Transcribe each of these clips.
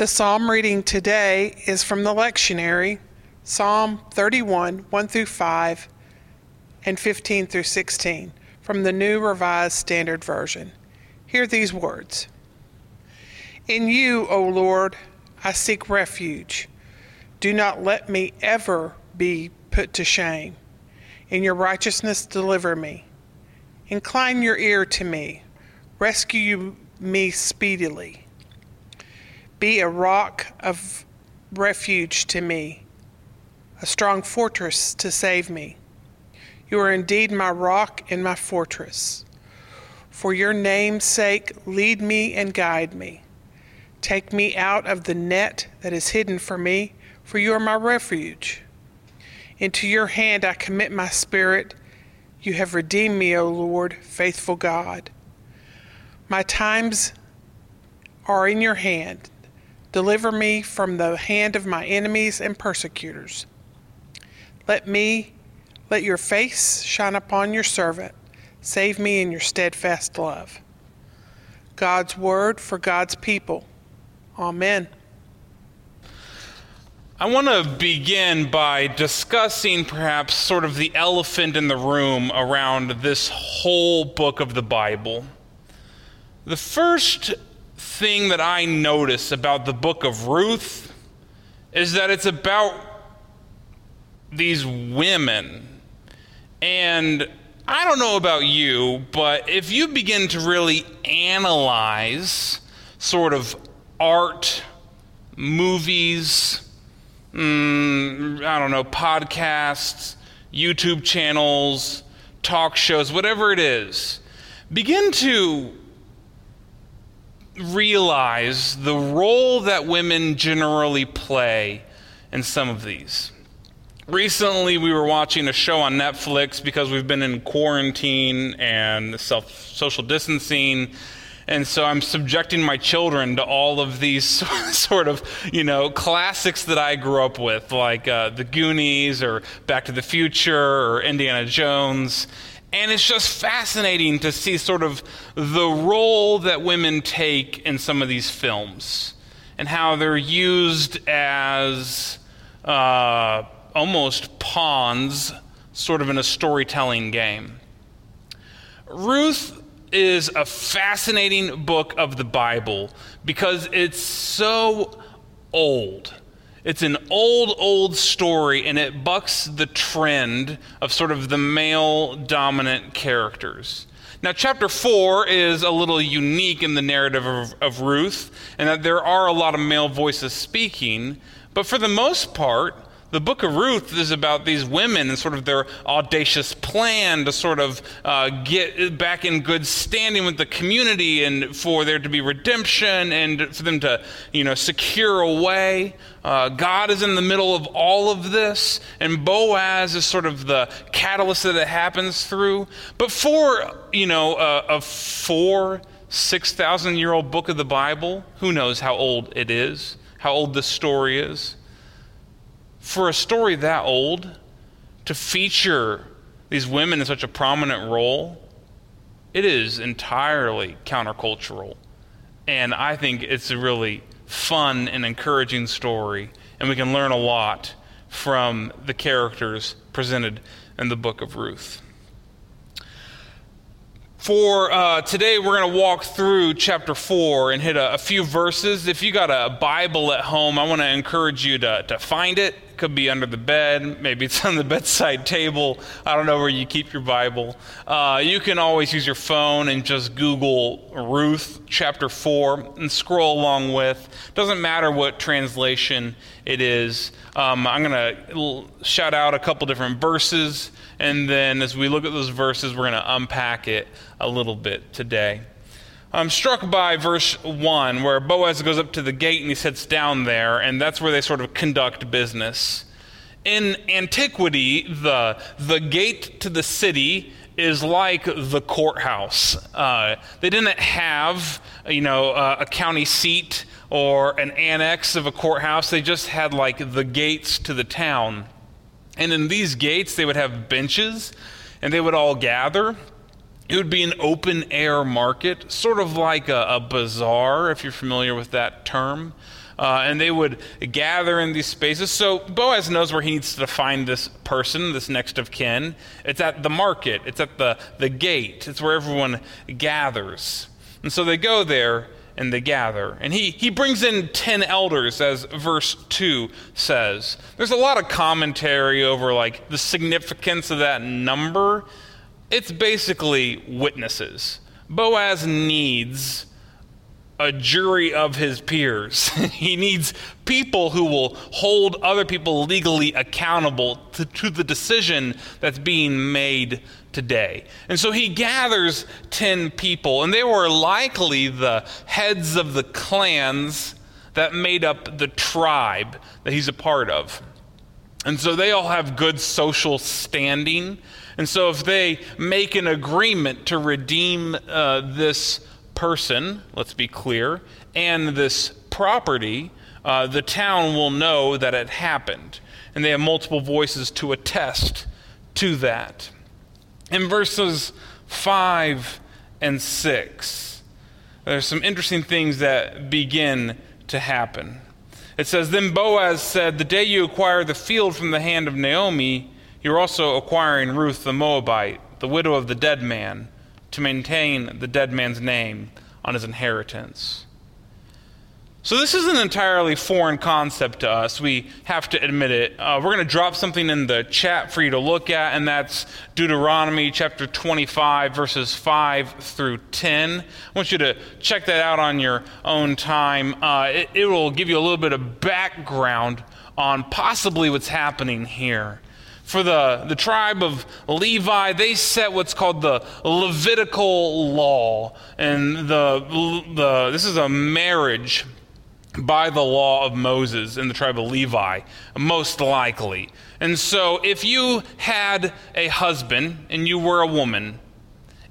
The psalm reading today is from the lectionary, Psalm 31, 1 through 5, and 15 through 16, from the New Revised Standard Version. Hear these words In you, O Lord, I seek refuge. Do not let me ever be put to shame. In your righteousness, deliver me. Incline your ear to me. Rescue me speedily. Be a rock of refuge to me, a strong fortress to save me. You are indeed my rock and my fortress. For your name's sake, lead me and guide me. Take me out of the net that is hidden for me, for you are my refuge. Into your hand I commit my spirit. You have redeemed me, O Lord, faithful God. My times are in your hand. Deliver me from the hand of my enemies and persecutors. Let me, let your face shine upon your servant. Save me in your steadfast love. God's word for God's people. Amen. I want to begin by discussing perhaps sort of the elephant in the room around this whole book of the Bible. The first thing that I notice about the book of Ruth is that it's about these women. And I don't know about you, but if you begin to really analyze sort of art, movies, mm, I don't know, podcasts, YouTube channels, talk shows, whatever it is, begin to realize the role that women generally play in some of these. Recently, we were watching a show on Netflix because we've been in quarantine and self social distancing. And so I'm subjecting my children to all of these sort of, you know, classics that I grew up with, like uh, The Goonies or Back to the Future or Indiana Jones. And it's just fascinating to see sort of the role that women take in some of these films and how they're used as uh, almost pawns, sort of in a storytelling game. Ruth is a fascinating book of the Bible because it's so old. It's an old, old story, and it bucks the trend of sort of the male dominant characters. Now, chapter 4 is a little unique in the narrative of, of Ruth, and that there are a lot of male voices speaking, but for the most part, the book of Ruth is about these women and sort of their audacious plan to sort of uh, get back in good standing with the community and for there to be redemption and for them to, you know, secure a way. Uh, God is in the middle of all of this, and Boaz is sort of the catalyst that it happens through. But for, you know, a, a four, 6,000 year old book of the Bible, who knows how old it is, how old this story is for a story that old to feature these women in such a prominent role, it is entirely countercultural. And I think it's a really fun and encouraging story, and we can learn a lot from the characters presented in the book of Ruth. For uh, today, we're going to walk through chapter 4 and hit a, a, few verses. If you got a Bible at home, I want to encourage you to, to find it. it. Could be under the bed, maybe it's on the bedside table. I don't know where you keep your Bible. Uh, you can always use your phone and just Google Ruth chapter 4 and scroll along with. Doesn't matter what translation it is. Um, I'm going to shout out a couple different verses and then as we look at those verses, we're going to unpack it a little bit today. I'm struck by verse 1, where Boaz goes up to the gate and he sits down there, and that's where they sort of conduct business. In antiquity, the, the gate to the city is like the courthouse. Uh, they didn't have, you know, uh, a county seat or an annex of a courthouse. They just had like the gates to the town. And in these gates, they would have benches and they would all gather. It would be an open air market, sort of like a, a bazaar, if you're familiar with that term. Uh, and they would gather in these spaces. So Boaz knows where he needs to find this person, this next of kin. It's at the market, it's at the, the gate, it's where everyone gathers. And so they go there and they gather. And he, he brings in 10 elders, as verse 2 says. There's a lot of commentary over like the significance of that number. It's basically witnesses. Boaz needs a jury of his peers. he needs people who will hold other people legally accountable to, to, the decision that's being made today. And so he gathers 10 people, and they were likely the heads of the clans that made up the tribe that he's a part of. And so they all have good social standing. And so if they make an agreement to redeem uh, this person, let's be clear, and this property, uh, the town will know that it happened. And they have multiple voices to attest to that. In verses 5 and 6, there's some interesting things that begin to happen. It says, Then Boaz said, The day you acquire the field from the hand of Naomi, you're also acquiring Ruth the Moabite, the widow of the dead man to maintain the dead man's name on his inheritance. So, this is an entirely foreign concept to us. We have to admit it. Uh, we're going to drop something in the chat for you to look at, and that's Deuteronomy chapter 25, verses 5 through 10. I want you to check that out on your own time. Uh, it, it will give you a little bit of background on possibly what's happening here for the, the tribe of Levi, they set what's called the Levitical law. And the, the, this is a marriage by the law of Moses in the tribe of Levi, most likely. And so if you had a husband and you were a woman,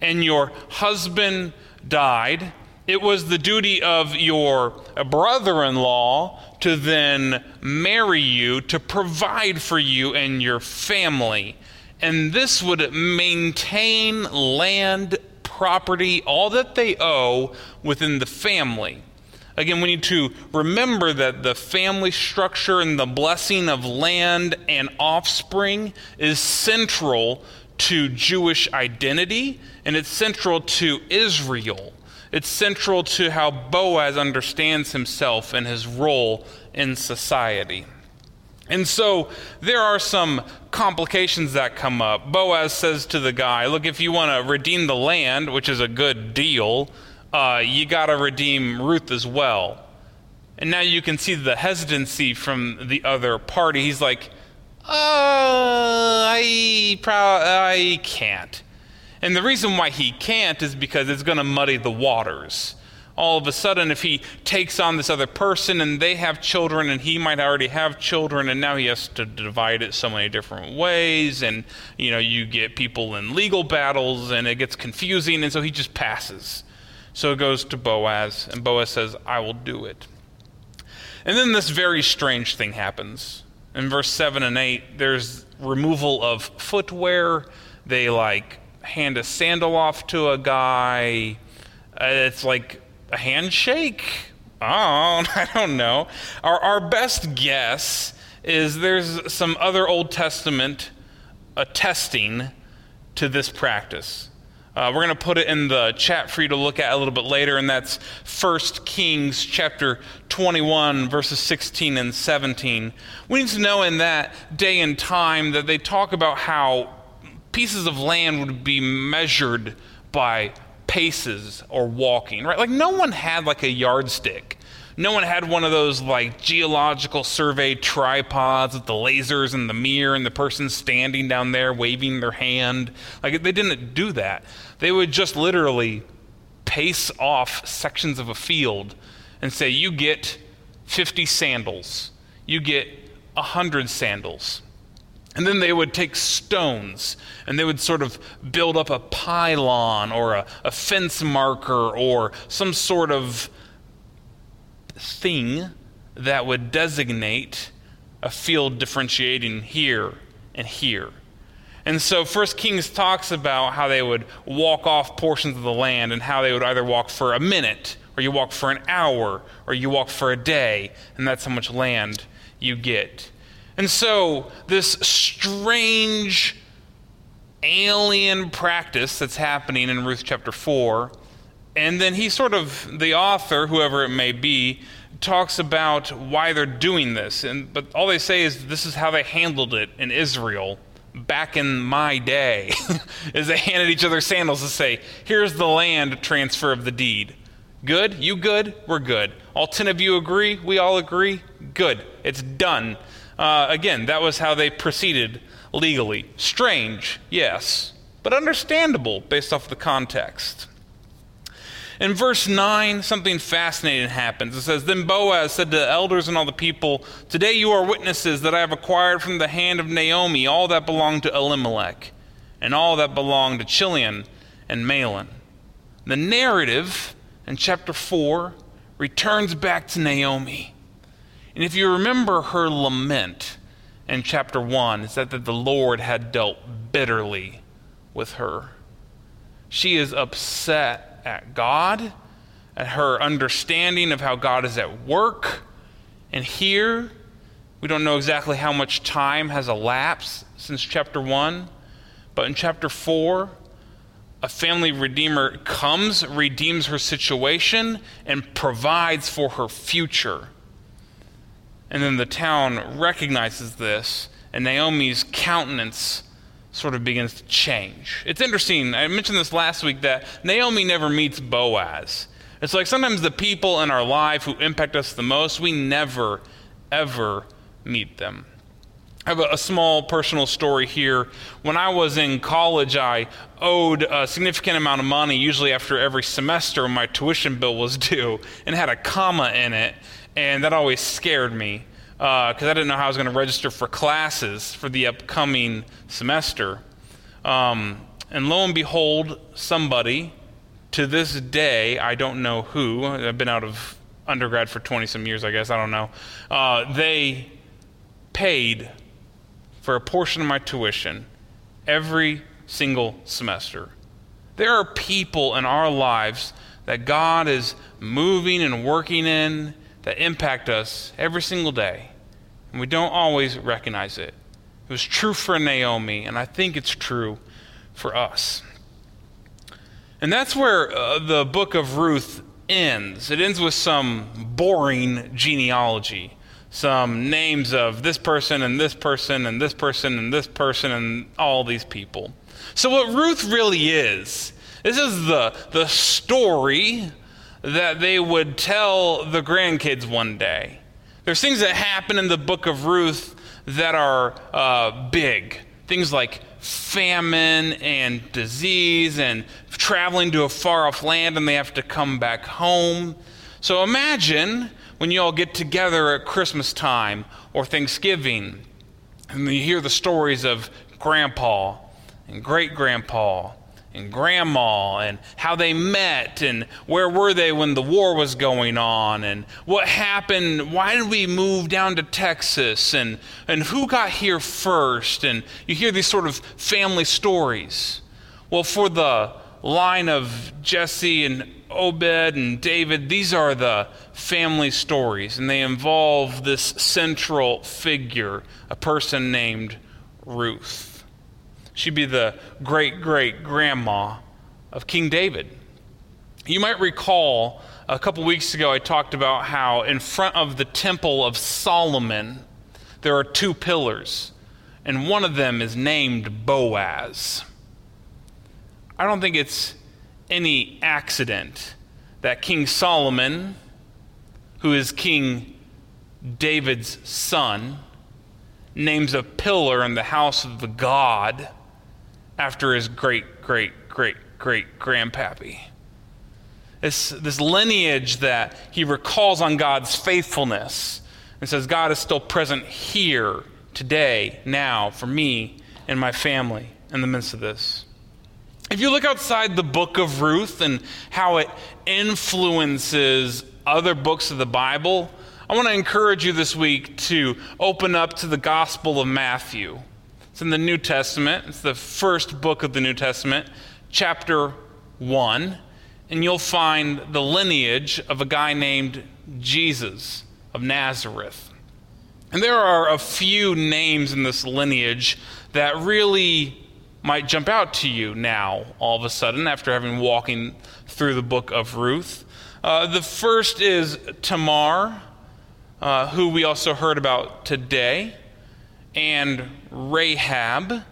and your husband died, it was the duty of your brother in law to then marry you, to provide for you and your family. And this would maintain land, property, all that they owe within the family. Again, we need to remember that the family structure and the blessing of land and offspring is central to Jewish identity and it's central to Israel. It's central to how Boaz understands himself and his role in society. And so there are some complications that come up. Boaz says to the guy, Look, if you want to redeem the land, which is a good deal, uh, you got to redeem Ruth as well. And now you can see the hesitancy from the other party. He's like, uh, I, pro- I can't. And the reason why he can't is because it's going to muddy the waters. All of a sudden, if he takes on this other person and they have children and he might already have children and now he has to divide it so many different ways and you know you get people in legal battles and it gets confusing and so he just passes. So it goes to Boaz and Boaz says, "I will do it." And then this very strange thing happens. In verse 7 and 8, there's removal of footwear. They like hand a sandal off to a guy. Uh, it's like a handshake. Oh, I don't know. Our, our best guess is there's some other Old Testament attesting to this practice. Uh, we're going to put it in the chat for you to look at a little bit later, and that's 1 Kings chapter 21, verses 16 and 17. We need to know in that day and time that they talk about how pieces of land would be measured by paces or walking, right? Like no one had like a yardstick. No one had one of those like geological survey tripods with the lasers and the mirror and the person standing down there waving their hand. Like they didn't do that. They would just literally pace off sections of a field and say, You get 50 sandals, you get 100 sandals. And then they would take stones and they would sort of build up a pylon or a, a, fence marker or some sort of thing that would designate a field differentiating here and here. And so First Kings talks about how they would walk off portions of the land and how they would either walk for a minute or you walk for an hour or you walk for a day, and that's how much land you get. And so this strange alien practice that's happening in Ruth chapter 4 and then he sort of, the author, whoever it may be, talks about why they're doing this. And, but all they say is this is how they handled it in Israel back in my day, is they handed each other sandals to say, here's the land transfer of the deed. Good? You good? We're good. All 10 of you agree? We all agree? Good. It's done. Uh, again, that was how they proceeded legally. Strange, yes, but understandable based off the context. In verse 9, something fascinating happens. It says, Then Boaz said to the elders and all the people, Today you are witnesses that I have acquired from the hand of Naomi all that belonged to Elimelech, and all that belonged to Chilion and Mahlon. The narrative in chapter 4 returns back to Naomi. And if you remember her lament in chapter 1, is that, that the Lord had dealt bitterly with her. She is upset at God, at her understanding of how God is at work. And here, we don't know exactly how much time has elapsed since chapter 1, but in chapter 4, a family redeemer comes, redeems her situation, and provides for her future. And then the town recognizes this, and Naomi's countenance sort of begins to change. It's interesting. I mentioned this last week that Naomi never meets Boaz. It's like sometimes the people in our life who impact us the most, we never, ever meet them. I have a, small personal story here. When I was in college, I owed a significant amount of money, usually after every semester my tuition bill was due, and had a comma in it, and that always scared me because uh, I didn't know how I was going to register for classes for the upcoming semester. Um, and lo and behold, somebody, to this day, I don't know who, I've been out of undergrad for 20 some years, I guess, I don't know, uh, they paid for a portion of my tuition every single semester. There are people in our lives that God is moving and working in that impact us every single day. And we don't always recognize it. It was true for Naomi, and I think it's true for us. And that's where uh, the book of Ruth ends. It ends with some boring genealogy, some names of this person and this person and this person and this person and all these people. So, what Ruth really is, this is the, the story that they would tell the grandkids one day. There's things that happen in the book of Ruth that are uh, big. Things like famine and disease and traveling to a far off land and they have to come back home. So imagine when you all get together at Christmas time or Thanksgiving and you hear the stories of grandpa and great grandpa and grandma and how they met and where were they when the war was going on and what happened why did we move down to texas and, and who got here first? And you hear these sort of family stories. Well for the line of jesse and obed and david these are the family stories. And they involve this central figure a person named ruth She'd be the great great grandma of King David. You might recall a couple weeks ago I talked about how in front of the temple of Solomon there are two pillars, and one of them is named Boaz. I don't think it's any accident that King Solomon, who is King David's son, names a pillar in the house of the God after his great, great, great, great grandpappy. This, this lineage that he recalls on God's faithfulness and says, God is still present here, today, now, for me and my family in the midst of this. If you look outside the book of Ruth and how it influences other books of the Bible, I want to encourage you this week to open up to the Gospel of Matthew. It's in the New Testament. It's the first book of the New Testament, chapter 1. And you'll find the lineage of a guy named Jesus of Nazareth. And there are a few names in this lineage that really might jump out to you now, all of a sudden, after having walking through the book of Ruth. Uh, the first is Tamar, uh, who we also heard about today and Rahab.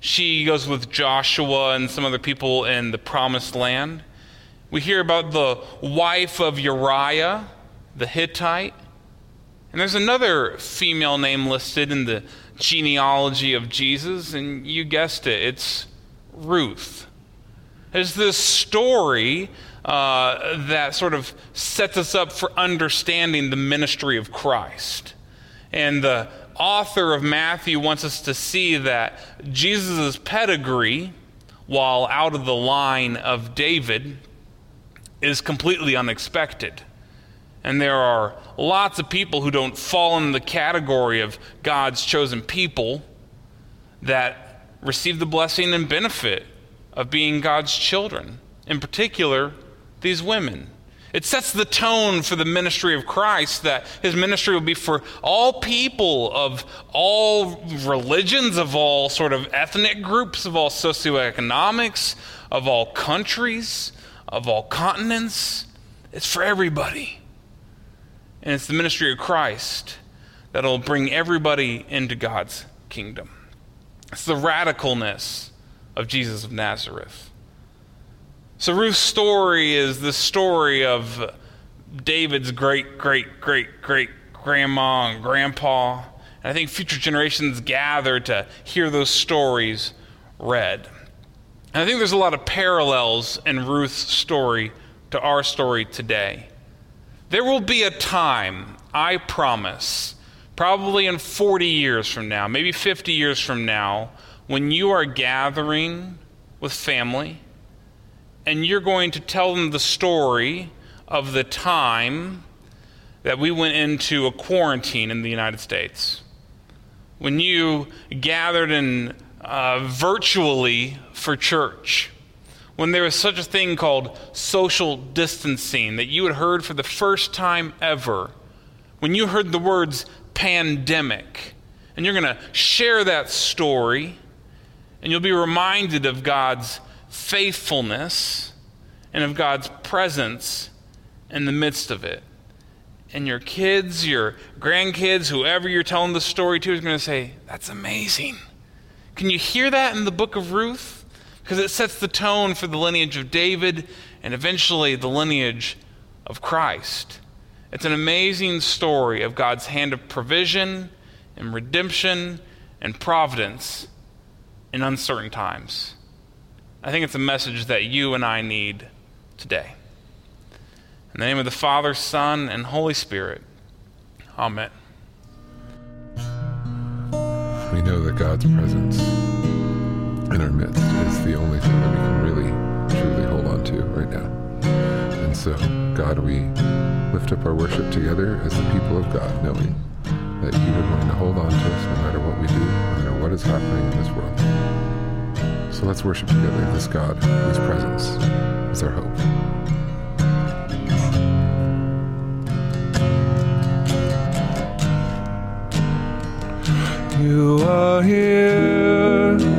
She goes with Joshua and some other people in the promised land. We hear about the wife of Uriah, the Hittite. And there's another female name listed in the genealogy of Jesus, and you guessed it, it's Ruth. There's this story uh, that sort of sets us up for understanding the ministry of Christ. And the author of Matthew wants us to see that Jesus' pedigree, while out of the line of David, is completely unexpected. And there are lots of people who don't fall in the category of God's chosen people that receive the blessing and benefit of being God's children. In particular, these women. It sets the tone for the ministry of Christ that his ministry will be for all people of all religions, of all sort of ethnic groups, of all socioeconomics, of all countries, of all continents. It's for everybody. And it's the ministry of Christ that'll bring everybody into God's kingdom. It's the radicalness of Jesus of Nazareth. So Ruth's story is the story of David's great, great, great, great grandma and grandpa. And I think future generations gather to hear those stories read. And I think there's a lot of parallels in Ruth's story to our story today. There will be a time, I promise, probably in 40 years from now, maybe 50 years from now, when you are gathering with family and you're going to tell them the story of the time that we went into a quarantine in the United States. When you gathered in uh, virtually for church, when there was such a thing called social distancing that you had heard for the first time ever, when you heard the words pandemic, and you're going to share that story, and you'll be reminded of God's faithfulness and of God's presence in the midst of it. And your kids, your grandkids, whoever you're telling the story to is going to say, That's amazing. Can you hear that in the book of Ruth? Because it sets the tone for the lineage of David and eventually the lineage of Christ. It's an amazing story of God's hand of provision and redemption and providence in uncertain times. I think it's a message that you and I need today. In the name of the Father, Son, and Holy Spirit. Amen. We know that God's presence in our midst is the only thing that we can really, truly hold on to right now. And so, God, we lift up our worship together as the people of God, knowing that you are going to hold on to us no matter what we do, no matter what is happening in this world. So let's worship together this God whose presence is our hope. You are here.